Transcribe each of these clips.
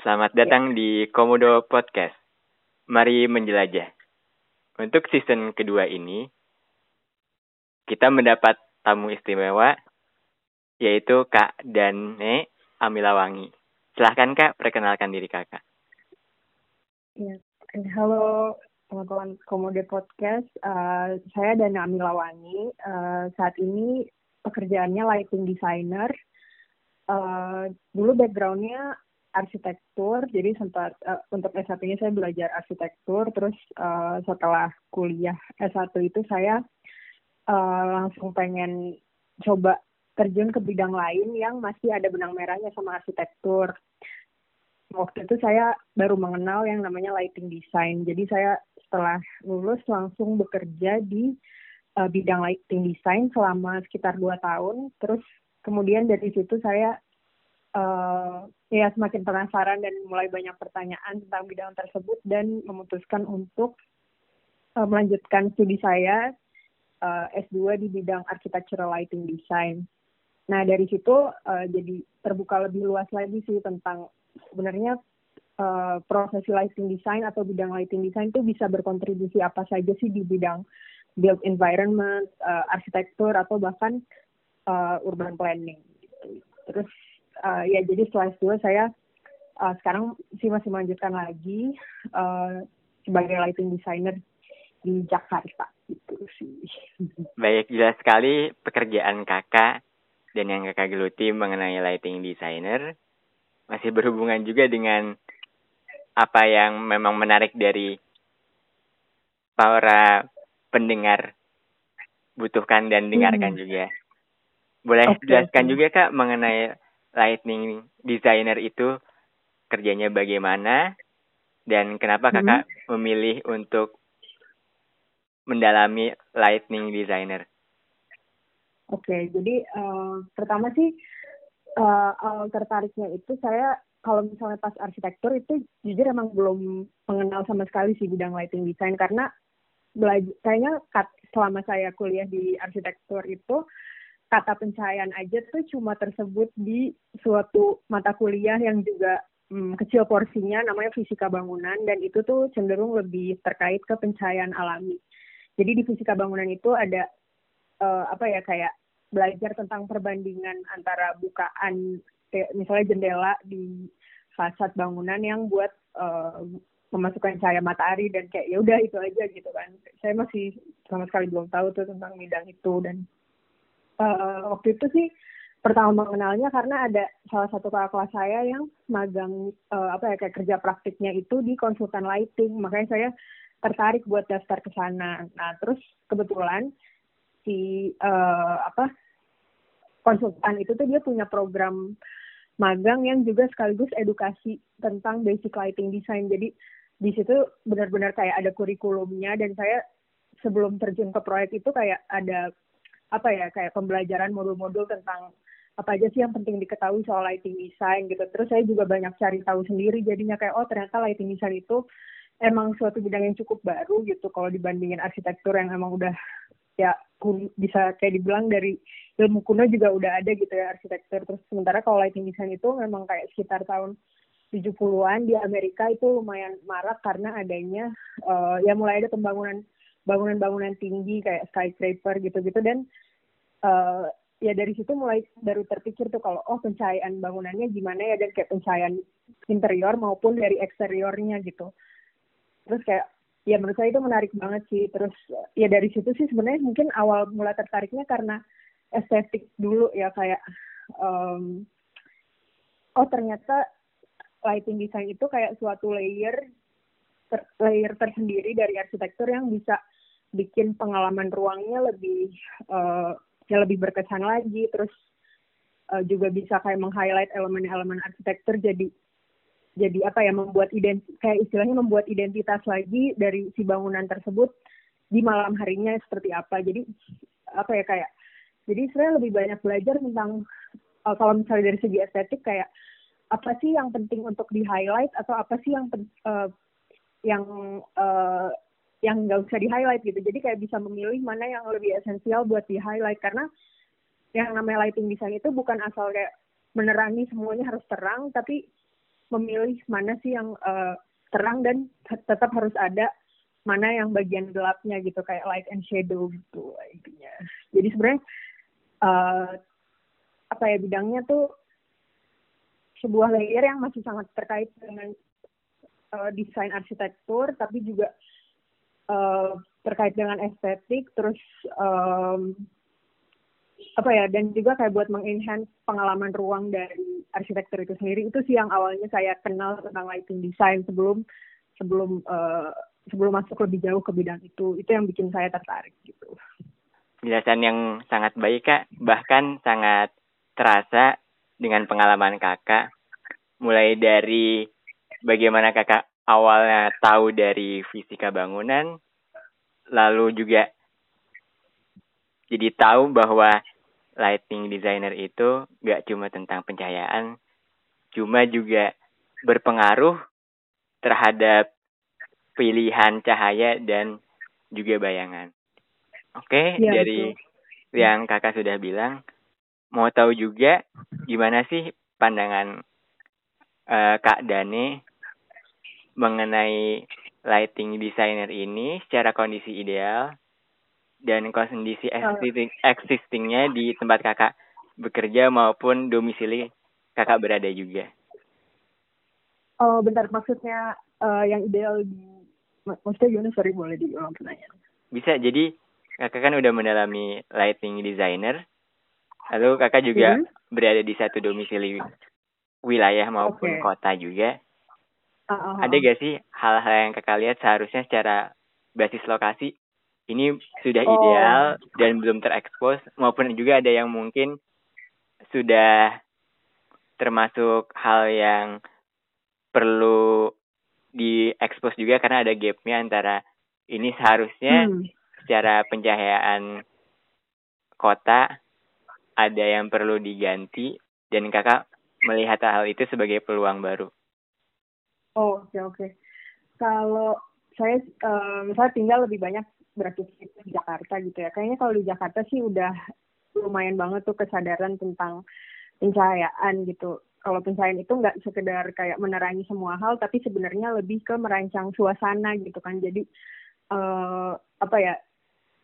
Selamat datang di Komodo Podcast. Mari menjelajah. Untuk season kedua ini, kita mendapat tamu istimewa, yaitu Kak Dane Amilawangi. Silahkan Kak, perkenalkan diri Kakak. Ya, halo teman-teman Komodo Podcast. Uh, saya Dana Amilawangi. Uh, saat ini pekerjaannya lighting designer. Uh, dulu backgroundnya arsitektur, jadi sempat uh, untuk S1 ini saya belajar arsitektur, terus uh, setelah kuliah S1 itu saya uh, langsung pengen coba terjun ke bidang lain yang masih ada benang merahnya sama arsitektur. Waktu itu saya baru mengenal yang namanya lighting design, jadi saya setelah lulus langsung bekerja di uh, bidang lighting design selama sekitar dua tahun, terus kemudian dari situ saya uh, ya semakin penasaran dan mulai banyak pertanyaan tentang bidang tersebut dan memutuskan untuk uh, melanjutkan studi saya uh, S2 di bidang architectural lighting design. Nah dari situ uh, jadi terbuka lebih luas lagi sih tentang sebenarnya uh, profesi lighting design atau bidang lighting design itu bisa berkontribusi apa saja sih di bidang built environment, uh, arsitektur atau bahkan uh, urban planning. Terus uh, ya jadi setelah itu saya uh, sekarang sih masih melanjutkan lagi uh, sebagai lighting designer di Jakarta gitu sih. Baik, jelas sekali pekerjaan kakak dan yang kakak geluti mengenai lighting designer masih berhubungan juga dengan apa yang memang menarik dari para pendengar butuhkan dan dengarkan hmm. juga. Boleh okay. jelaskan juga kak mengenai lightning designer itu kerjanya bagaimana dan kenapa hmm. kakak hmm. memilih untuk mendalami lightning designer? Oke, okay, jadi uh, pertama sih uh, awal tertariknya itu saya kalau misalnya pas arsitektur itu jujur emang belum mengenal sama sekali sih bidang lighting design karena belajar kayaknya selama saya kuliah di arsitektur itu kata pencahayaan aja tuh cuma tersebut di suatu mata kuliah yang juga hmm, kecil porsinya namanya fisika bangunan dan itu tuh cenderung lebih terkait ke pencahayaan alami. Jadi di fisika bangunan itu ada uh, apa ya kayak belajar tentang perbandingan antara bukaan misalnya jendela di fasad bangunan yang buat uh, memasukkan cahaya matahari dan kayak ya udah itu aja gitu kan. Saya masih sama sekali belum tahu tuh tentang bidang itu dan uh, waktu itu sih pertama mengenalnya karena ada salah satu kakak kelas saya yang magang uh, apa ya kayak kerja praktiknya itu di konsultan lighting. Makanya saya tertarik buat daftar ke sana. Nah terus kebetulan si uh, apa konsultan itu tuh dia punya program magang yang juga sekaligus edukasi tentang basic lighting design. Jadi di situ benar-benar kayak ada kurikulumnya dan saya sebelum terjun ke proyek itu kayak ada apa ya kayak pembelajaran modul-modul tentang apa aja sih yang penting diketahui soal lighting design gitu. Terus saya juga banyak cari tahu sendiri jadinya kayak oh ternyata lighting design itu emang suatu bidang yang cukup baru gitu kalau dibandingin arsitektur yang emang udah ya bisa kayak dibilang dari ilmu kuno juga udah ada gitu ya arsitektur. Terus sementara kalau lighting design itu memang kayak sekitar tahun 70-an di Amerika itu lumayan marak karena adanya uh, ya mulai ada pembangunan bangunan-bangunan tinggi kayak skyscraper gitu-gitu. Dan uh, ya dari situ mulai baru terpikir tuh kalau oh pencahayaan bangunannya gimana ya? Dan kayak pencahayaan interior maupun dari eksteriornya gitu. Terus kayak ya menurut saya itu menarik banget sih. Terus ya dari situ sih sebenarnya mungkin awal mulai tertariknya karena estetik dulu ya kayak um, oh ternyata lighting design itu kayak suatu layer ter, layer tersendiri dari arsitektur yang bisa bikin pengalaman ruangnya lebih uh, ya lebih berkesan lagi. Terus uh, juga bisa kayak meng-highlight elemen-elemen arsitektur jadi jadi apa ya membuat ident kayak istilahnya membuat identitas lagi dari si bangunan tersebut di malam harinya seperti apa. Jadi apa ya kayak jadi saya lebih banyak belajar tentang uh, kalau misalnya dari segi estetik kayak apa sih yang penting untuk di highlight atau apa sih yang yang uh, yang nggak usah di highlight gitu. Jadi kayak bisa memilih mana yang lebih esensial buat di highlight karena yang namanya lighting design itu bukan asal kayak menerangi semuanya harus terang tapi memilih mana sih yang uh, terang dan tetap harus ada mana yang bagian gelapnya gitu kayak light and shadow gitu intinya. Jadi sebenarnya uh, apa ya bidangnya tuh sebuah layer yang masih sangat terkait dengan uh, desain arsitektur tapi juga uh, terkait dengan estetik terus um, apa ya dan juga kayak buat mengenhance pengalaman ruang dari arsitektur itu sendiri. Itu sih yang awalnya saya kenal tentang lighting design sebelum sebelum uh, sebelum masuk lebih jauh ke bidang itu. Itu yang bikin saya tertarik gitu. Penjelasan yang sangat baik kak. Bahkan sangat terasa dengan pengalaman kakak. Mulai dari bagaimana kakak awalnya tahu dari fisika bangunan lalu juga jadi tahu bahwa lighting designer itu gak cuma tentang pencahayaan, cuma juga berpengaruh terhadap pilihan cahaya dan juga bayangan. Oke, okay, ya, dari betul. yang kakak sudah bilang, mau tahu juga gimana sih pandangan uh, kak Dane mengenai lighting designer ini secara kondisi ideal dan kondisi existing, existingnya di tempat kakak bekerja maupun domisili kakak berada juga. Oh, bentar maksudnya uh, yang ideal di maksudnya gimana? Sorry boleh diulang pertanyaan. Bisa. Jadi kakak kan udah mendalami lighting designer. Lalu kakak juga hmm. berada di satu domisili wilayah maupun okay. kota juga. Uh. Ada gak sih hal-hal yang kakak lihat seharusnya secara basis lokasi ini sudah oh. ideal dan belum terekspos maupun juga ada yang mungkin sudah termasuk hal yang perlu diekspos juga karena ada gapnya antara ini seharusnya hmm. secara pencahayaan kota ada yang perlu diganti dan kakak melihat hal itu sebagai peluang baru. Oh oke okay, oke. Okay. Kalau saya um, saya tinggal lebih banyak beraktivitas di Jakarta gitu ya. Kayaknya kalau di Jakarta sih udah lumayan banget tuh kesadaran tentang pencahayaan gitu. Kalau pencahayaan itu nggak sekedar kayak menerangi semua hal, tapi sebenarnya lebih ke merancang suasana gitu kan. Jadi uh, apa ya?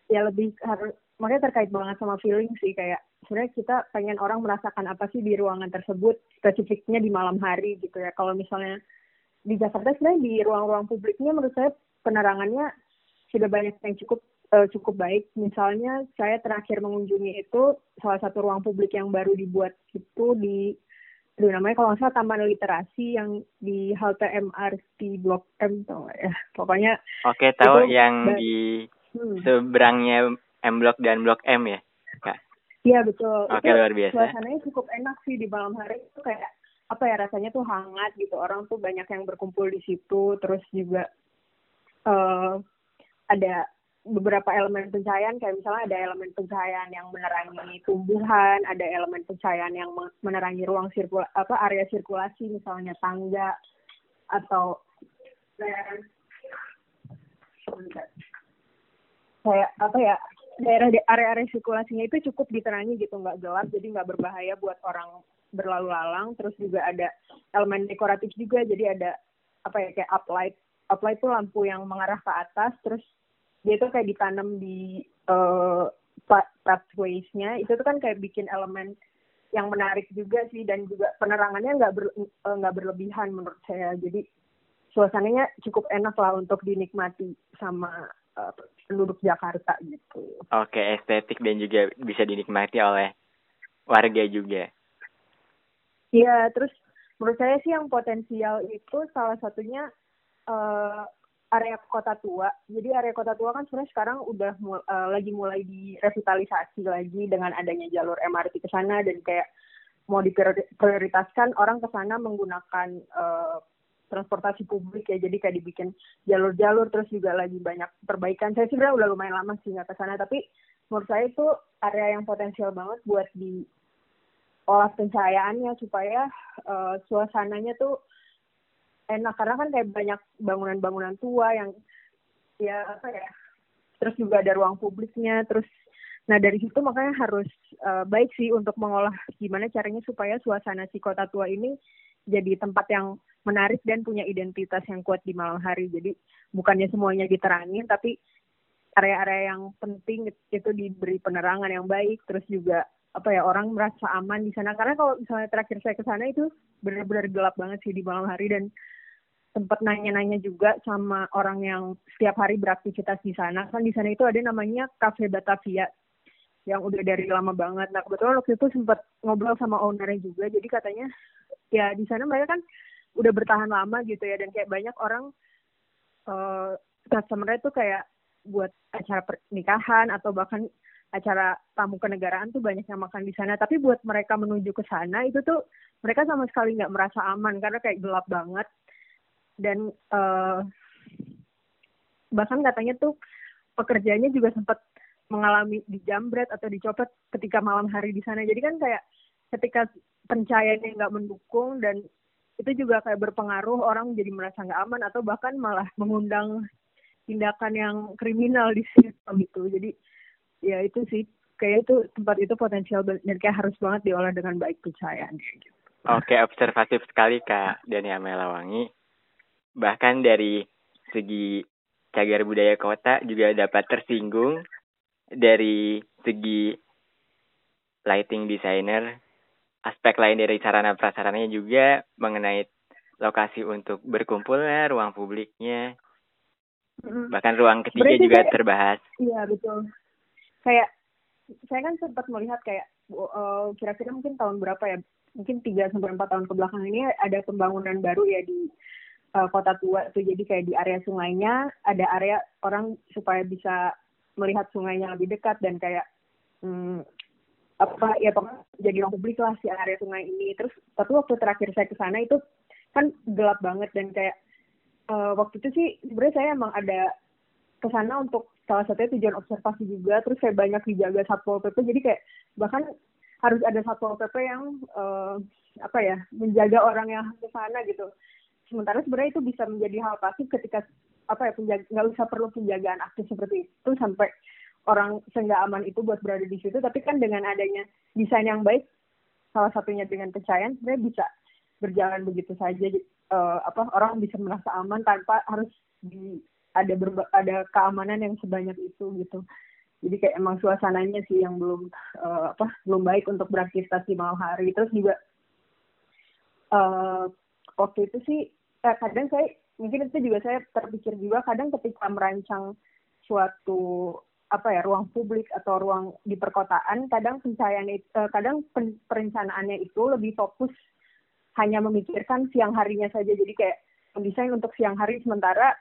Ya lebih harus makanya terkait banget sama feeling sih kayak sebenarnya kita pengen orang merasakan apa sih di ruangan tersebut spesifiknya di malam hari gitu ya. Kalau misalnya di Jakarta sebenarnya di ruang-ruang publiknya menurut saya penerangannya sudah banyak yang cukup uh, cukup baik. Misalnya saya terakhir mengunjungi itu salah satu ruang publik yang baru dibuat itu di Aduh, namanya kalau nggak salah Taman Literasi yang di halte MRT Blok M tau ya. Pokoknya Oke, tahu yang di hmm. seberangnya M Blok dan Blok M ya? Iya, betul. Oke, luar biasa. Suasananya cukup enak sih di malam hari itu kayak apa ya rasanya tuh hangat gitu. Orang tuh banyak yang berkumpul di situ, terus juga uh, ada beberapa elemen pencahayaan. Kayak misalnya ada elemen pencahayaan yang menerangi tumbuhan, ada elemen pencahayaan yang menerangi ruang sirkul apa area sirkulasi misalnya tangga atau kayak apa ya daerah area-area sirkulasinya itu cukup diterangi gitu nggak gelap jadi nggak berbahaya buat orang berlalu lalang terus juga ada elemen dekoratif juga jadi ada apa ya kayak uplight uplight itu lampu yang mengarah ke atas terus dia tuh kayak ditanam di uh, pathways-nya itu tuh kan kayak bikin elemen yang menarik juga sih dan juga penerangannya nggak ber, eh, nggak berlebihan menurut saya jadi suasananya cukup enak lah untuk dinikmati sama uh, penduduk Jakarta gitu. Oke, estetik dan juga bisa dinikmati oleh warga juga. Iya, terus menurut saya sih yang potensial itu salah satunya uh, area kota tua. Jadi area kota tua kan sebenarnya sekarang udah mul uh, lagi mulai direvitalisasi lagi dengan adanya jalur MRT ke sana dan kayak mau diprioritaskan orang ke sana menggunakan uh, transportasi publik ya. Jadi kayak dibikin jalur-jalur terus juga lagi banyak perbaikan. Saya sebenarnya udah lumayan lama sih nggak ke sana tapi menurut saya itu area yang potensial banget buat di olah pencahayaannya supaya uh, suasananya tuh enak karena kan kayak banyak bangunan-bangunan tua yang ya apa ya terus juga ada ruang publiknya terus nah dari situ makanya harus uh, baik sih untuk mengolah gimana caranya supaya suasana si kota tua ini jadi tempat yang menarik dan punya identitas yang kuat di malam hari. Jadi bukannya semuanya diterangin, tapi area-area yang penting itu diberi penerangan yang baik, terus juga apa ya orang merasa aman di sana. Karena kalau misalnya terakhir saya ke sana itu benar-benar gelap banget sih di malam hari dan sempat nanya-nanya juga sama orang yang setiap hari beraktivitas di sana. Kan di sana itu ada namanya Cafe Batavia yang udah dari lama banget. Nah kebetulan waktu itu sempat ngobrol sama ownernya juga. Jadi katanya ya di sana mereka kan udah bertahan lama gitu ya dan kayak banyak orang uh, customer itu kayak buat acara pernikahan atau bahkan acara tamu kenegaraan tuh banyak yang makan di sana. Tapi buat mereka menuju ke sana itu tuh mereka sama sekali nggak merasa aman karena kayak gelap banget. Dan uh, bahkan katanya tuh pekerjaannya juga sempat mengalami dijambret atau dicopet ketika malam hari di sana. Jadi kan kayak ketika pencahayaannya nggak mendukung dan itu juga kayak berpengaruh orang jadi merasa nggak aman atau bahkan malah mengundang tindakan yang kriminal di situ gitu. Jadi ya itu sih. Kayak itu tempat itu potensial dan kayak harus banget diolah dengan baik pencahayaan gitu. Oke, observatif sekali Kak Dania Melawangi. Bahkan dari segi cagar budaya kota juga dapat tersinggung dari segi lighting designer. Aspek lain dari sarana prasarannya juga mengenai lokasi untuk berkumpulnya ruang publiknya. Bahkan ruang ketiga Berarti juga kayak, terbahas. Iya betul kayak saya kan sempat melihat kayak uh, kira-kira mungkin tahun berapa ya mungkin tiga sampai empat tahun ke belakang ini ada pembangunan baru ya di uh, kota tua tuh. Jadi kayak di area sungainya ada area orang supaya bisa melihat sungainya lebih dekat dan kayak hmm, apa ya pokoknya jadi ruang publik lah si area sungai ini. Terus tapi waktu terakhir saya ke sana itu kan gelap banget dan kayak uh, waktu itu sih sebenarnya saya emang ada ke sana untuk salah satunya tujuan observasi juga terus saya banyak dijaga satpol pp jadi kayak bahkan harus ada satpol pp yang uh, apa ya menjaga orang yang ke sana gitu. Sementara sebenarnya itu bisa menjadi hal pasif ketika apa ya penjaga nggak usah perlu penjagaan aktif seperti itu sampai orang sehingga aman itu buat berada di situ. Tapi kan dengan adanya desain yang baik salah satunya dengan pencahayaan sebenarnya bisa berjalan begitu saja. Uh, apa orang bisa merasa aman tanpa harus di ada berba, ada keamanan yang sebanyak itu gitu. Jadi kayak emang suasananya sih yang belum uh, apa belum baik untuk beraktivitas di malam hari. Terus juga uh, waktu itu sih eh, kadang saya mungkin itu juga saya terpikir juga kadang ketika merancang suatu apa ya ruang publik atau ruang di perkotaan kadang pencahayaan eh, kadang perencanaannya itu lebih fokus hanya memikirkan siang harinya saja. Jadi kayak mendesain untuk siang hari sementara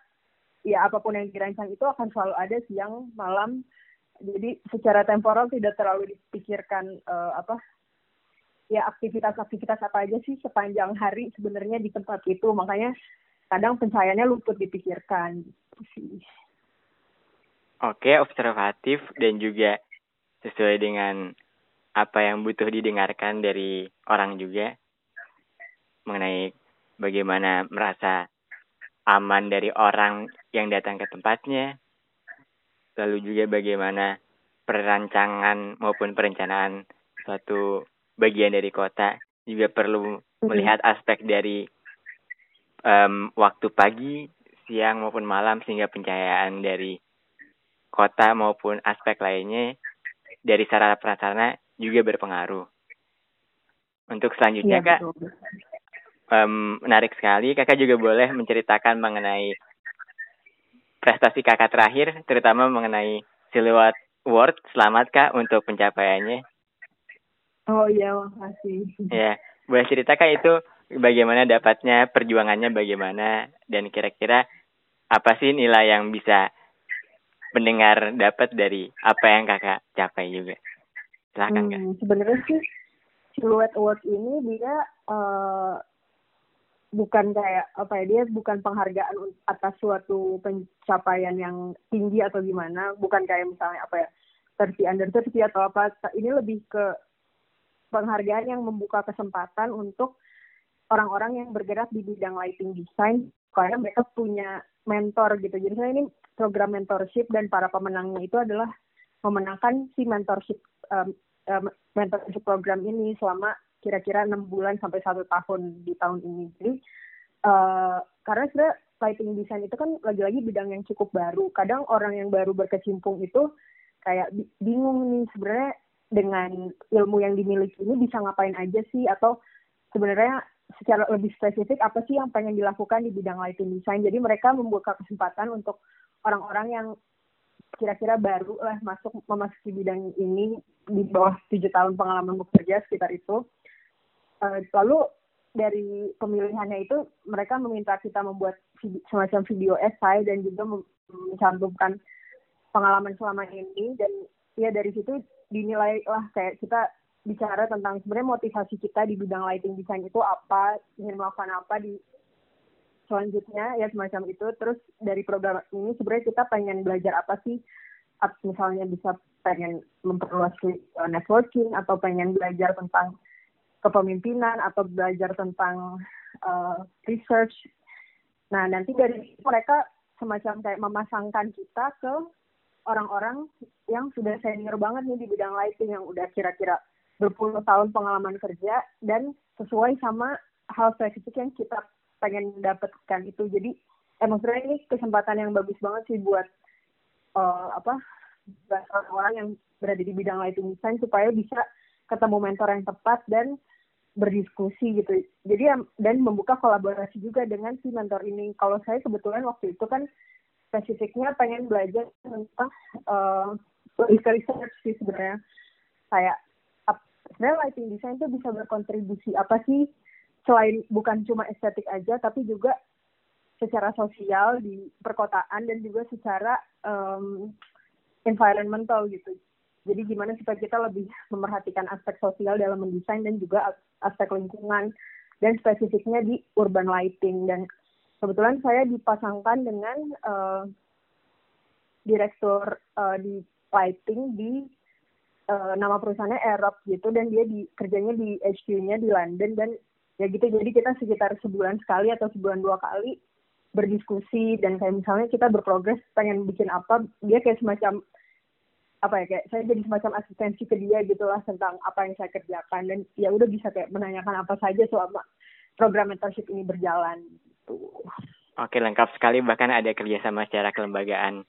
ya apa pun yang dirancang itu akan selalu ada siang malam. Jadi secara temporal tidak terlalu dipikirkan uh, apa ya aktivitas-aktivitas apa aja sih sepanjang hari sebenarnya di tempat itu. Makanya kadang pencahayaannya luput dipikirkan. Gitu sih. Oke, observatif dan juga sesuai dengan apa yang butuh didengarkan dari orang juga mengenai bagaimana merasa aman dari orang yang datang ke tempatnya, lalu juga bagaimana perancangan maupun perencanaan suatu bagian dari kota. Juga perlu melihat aspek dari um, waktu pagi, siang maupun malam sehingga pencahayaan dari kota maupun aspek lainnya dari sarana prasarana juga berpengaruh. Untuk selanjutnya ya, kak, um, menarik sekali. Kakak juga boleh menceritakan mengenai prestasi kakak terakhir, terutama mengenai Silhouette Award. Selamat kak untuk pencapaiannya. Oh iya, makasih. Ya, boleh ceritakan itu bagaimana dapatnya, perjuangannya bagaimana, dan kira-kira apa sih nilai yang bisa pendengar dapat dari apa yang kakak capai juga. Silahkan hmm, kak. Sebenarnya sih Silhouette Award ini dia uh, bukan kayak apa ya dia bukan penghargaan atas suatu pencapaian yang tinggi atau gimana bukan kayak misalnya apa ya versi under versi atau apa ini lebih ke penghargaan yang membuka kesempatan untuk orang-orang yang bergerak di bidang lighting design karena mereka punya mentor gitu. Jadi ini program mentorship dan para pemenangnya itu adalah memenangkan si mentorship um, um, mentorship program ini selama kira-kira enam bulan sampai satu tahun di tahun ini. Jadi uh, karena sebenarnya lighting design itu kan lagi-lagi bidang yang cukup baru kadang orang yang baru berkecimpung itu kayak bingung nih sebenarnya dengan ilmu yang dimiliki ini bisa ngapain aja sih atau sebenarnya secara lebih spesifik apa sih yang pengen dilakukan di bidang lighting design. Jadi mereka membuka kesempatan untuk orang-orang yang kira-kira baru lah masuk memasuki bidang ini di bawah tujuh tahun pengalaman bekerja sekitar itu. Uh, lalu dari pemilihannya itu mereka meminta kita membuat semacam video essay dan juga mencantumkan pengalaman selama ini dan ya dari situ dinilai lah kayak kita bicara tentang sebenarnya motivasi kita di bidang lighting design itu apa, ingin melakukan apa di selanjutnya ya semacam itu. Terus dari program ini sebenarnya kita pengen belajar apa sih? Misalnya bisa pengen memperluas uh, networking atau pengen belajar tentang kepemimpinan atau belajar tentang uh, research. Nah nanti dari mereka semacam kayak memasangkan kita ke orang-orang yang sudah senior banget nih di bidang lighting yang udah kira-kira berpuluh tahun pengalaman kerja dan sesuai sama hal spesifik yang kita pengen dapatkan itu jadi emang sebenarnya ini kesempatan yang bagus banget sih buat uh, apa orang-orang yang berada di bidang lighting design supaya bisa ketemu mentor yang tepat dan berdiskusi gitu. Jadi dan membuka kolaborasi juga dengan si mentor ini. Kalau saya kebetulan waktu itu kan spesifiknya pengen belajar tentang uh, research sih sebenarnya. Kayak sebenarnya lighting design itu bisa berkontribusi apa sih? Selain bukan cuma estetik aja tapi juga secara sosial di perkotaan dan juga secara um, environmental gitu. Jadi gimana supaya kita lebih memerhatikan aspek sosial dalam mendesain dan juga aspek lingkungan dan spesifiknya di urban lighting. Dan kebetulan saya dipasangkan dengan uh, direktur uh, di lighting di uh, nama perusahaannya Aerob gitu. Dan dia di kerjanya di HQ-nya di London. Dan ya gitu jadi kita sekitar sebulan sekali atau sebulan dua kali berdiskusi. Dan kayak misalnya kita berprogres pengen bikin apa dia kayak semacam apa ya kayak saya jadi semacam asistensi ke dia gitulah tentang apa yang saya kerjakan dan ya udah bisa kayak menanyakan apa saja selama program mentorship ini berjalan gitu. Oke lengkap sekali bahkan ada kerjasama secara kelembagaan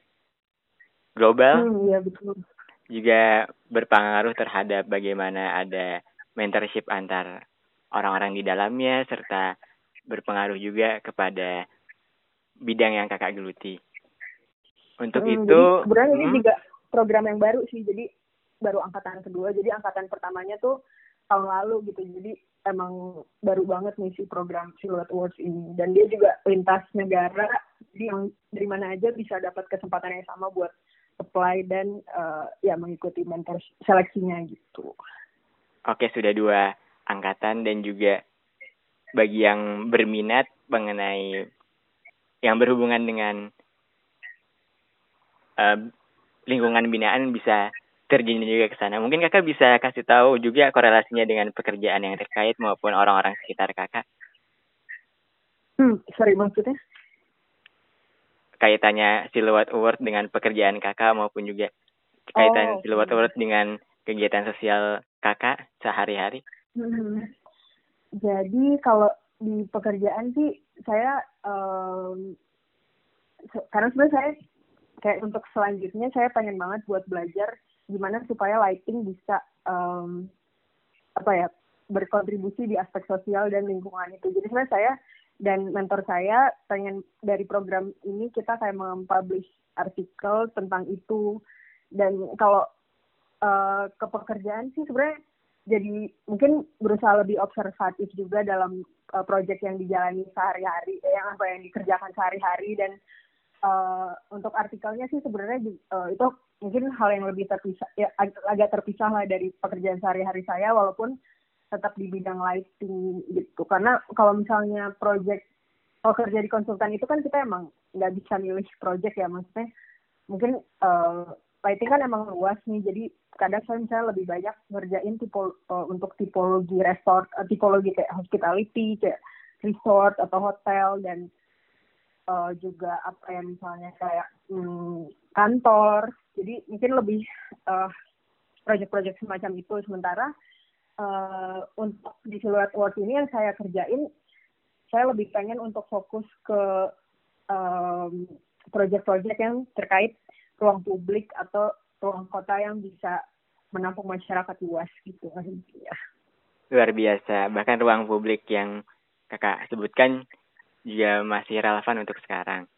global. Hmm, iya betul juga berpengaruh terhadap bagaimana ada mentorship antar orang-orang di dalamnya serta berpengaruh juga kepada bidang yang kakak geluti. Untuk hmm, itu sebenarnya hmm, ini juga program yang baru sih. Jadi baru angkatan kedua. Jadi angkatan pertamanya tuh tahun lalu gitu. Jadi emang baru banget nih si program Silhouette Awards ini. Dan dia juga lintas negara. Jadi yang dari mana aja bisa dapat kesempatan yang sama buat apply dan uh, ya mengikuti mentor seleksinya gitu. Oke, sudah dua angkatan dan juga bagi yang berminat mengenai yang berhubungan dengan uh, lingkungan binaan bisa terjun juga ke sana. Mungkin kakak bisa kasih tahu juga korelasinya dengan pekerjaan yang terkait maupun orang-orang sekitar kakak. Hmm, sorry maksudnya? kaitannya Silhouette Award dengan pekerjaan kakak maupun juga kaitan oh. Silhouette Award dengan kegiatan sosial kakak sehari-hari? Hmm. Jadi kalau di pekerjaan sih saya um, karena sebenarnya saya kayak untuk selanjutnya saya pengen banget buat belajar gimana supaya lighting bisa um, apa ya berkontribusi di aspek sosial dan lingkungan itu. Jadi sebenarnya saya dan mentor saya pengen dari program ini kita kayak mempublish artikel tentang itu dan kalau uh, ke pekerjaan sih sebenarnya jadi mungkin berusaha lebih observatif juga dalam uh, project yang dijalani sehari-hari yang apa yang dikerjakan sehari-hari dan uh, untuk artikelnya sih sebenarnya uh, itu mungkin hal yang lebih terpisah ya ag agak terpisah lah dari pekerjaan sehari-hari saya walaupun tetap di bidang lighting gitu. Karena kalau misalnya project kalau kerja di konsultan itu kan kita emang nggak bisa milih project ya maksudnya mungkin uh, lighting kan emang luas nih jadi kadang saya misalnya lebih banyak ngerjain tipe uh, untuk tipologi resort uh, tipologi kayak hospitality kayak resort atau hotel dan uh, juga apa ya misalnya kayak hmm, kantor. Jadi mungkin lebih uh, project-project semacam itu. Sementara uh, untuk di Silhouette Award ini yang saya kerjain saya lebih pengen untuk fokus ke um, proyek-proyek yang terkait ruang publik atau ruang kota yang bisa menampung masyarakat luas gitu. Ya. Luar biasa, bahkan ruang publik yang kakak sebutkan juga masih relevan untuk sekarang.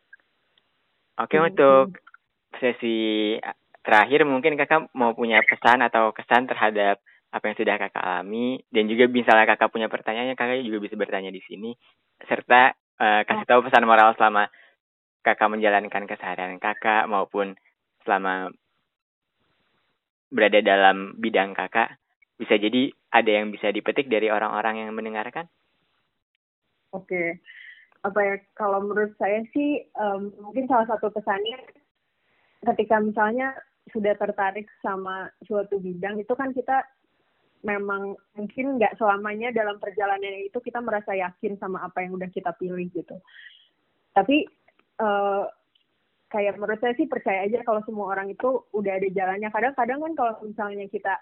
Oke, hmm. untuk sesi terakhir mungkin kakak mau punya pesan atau kesan terhadap apa yang sudah kakak alami dan juga misalnya kakak punya pertanyaan kakak juga bisa bertanya di sini serta uh, kasih tahu pesan moral selama kakak menjalankan keseharian kakak maupun selama berada dalam bidang kakak bisa jadi ada yang bisa dipetik dari orang-orang yang mendengarkan oke okay. Apa ya kalau menurut saya sih um, mungkin salah satu pesannya ketika misalnya sudah tertarik sama suatu bidang itu kan kita memang mungkin nggak selamanya dalam perjalanan itu kita merasa yakin sama apa yang udah kita pilih gitu. Tapi uh, kayak menurut saya sih percaya aja kalau semua orang itu udah ada jalannya. Kadang-kadang kan kalau misalnya kita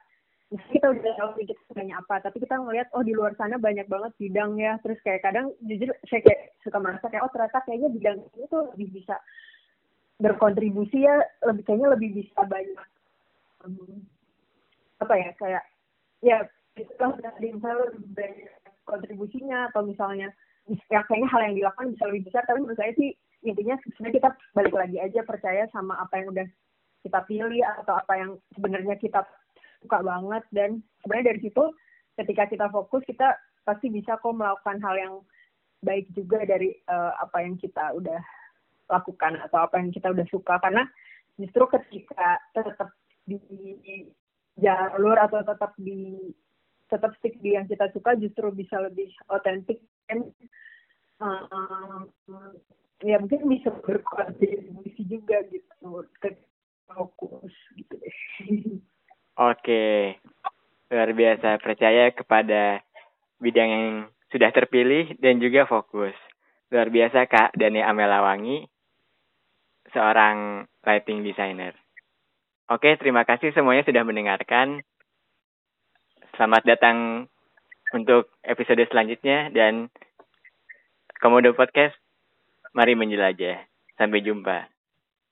kita udah tahu kita banyak apa, tapi kita ngeliat oh di luar sana banyak banget bidang ya. Terus kayak kadang jujur saya kayak suka merasa kayak oh ternyata kayaknya bidang ini tuh lebih bisa berkontribusi ya lebih kayaknya lebih bisa banyak um, apa ya kayak ya itu kan misalnya lebih banyak kontribusinya atau misalnya ya kayaknya hal yang dilakukan bisa lebih besar tapi menurut saya sih intinya sebenarnya kita balik lagi aja percaya sama apa yang udah kita pilih atau apa yang sebenarnya kita suka banget. Dan sebenarnya dari situ ketika kita fokus kita pasti bisa kok melakukan hal yang baik juga dari uh, apa yang kita udah lakukan atau apa yang kita udah suka. Karena justru ketika tetap di jalur atau tetap di tetap stick di yang kita suka justru bisa lebih otentik dan uh, ya mungkin bisa berkontribusi juga gitu fokus gitu deh. Oke, luar biasa percaya kepada bidang yang sudah terpilih dan juga fokus. Luar biasa Kak Dani Amelawangi, seorang writing designer. Oke, terima kasih semuanya sudah mendengarkan. Selamat datang untuk episode selanjutnya dan Komodo Podcast, mari menjelajah. Sampai jumpa.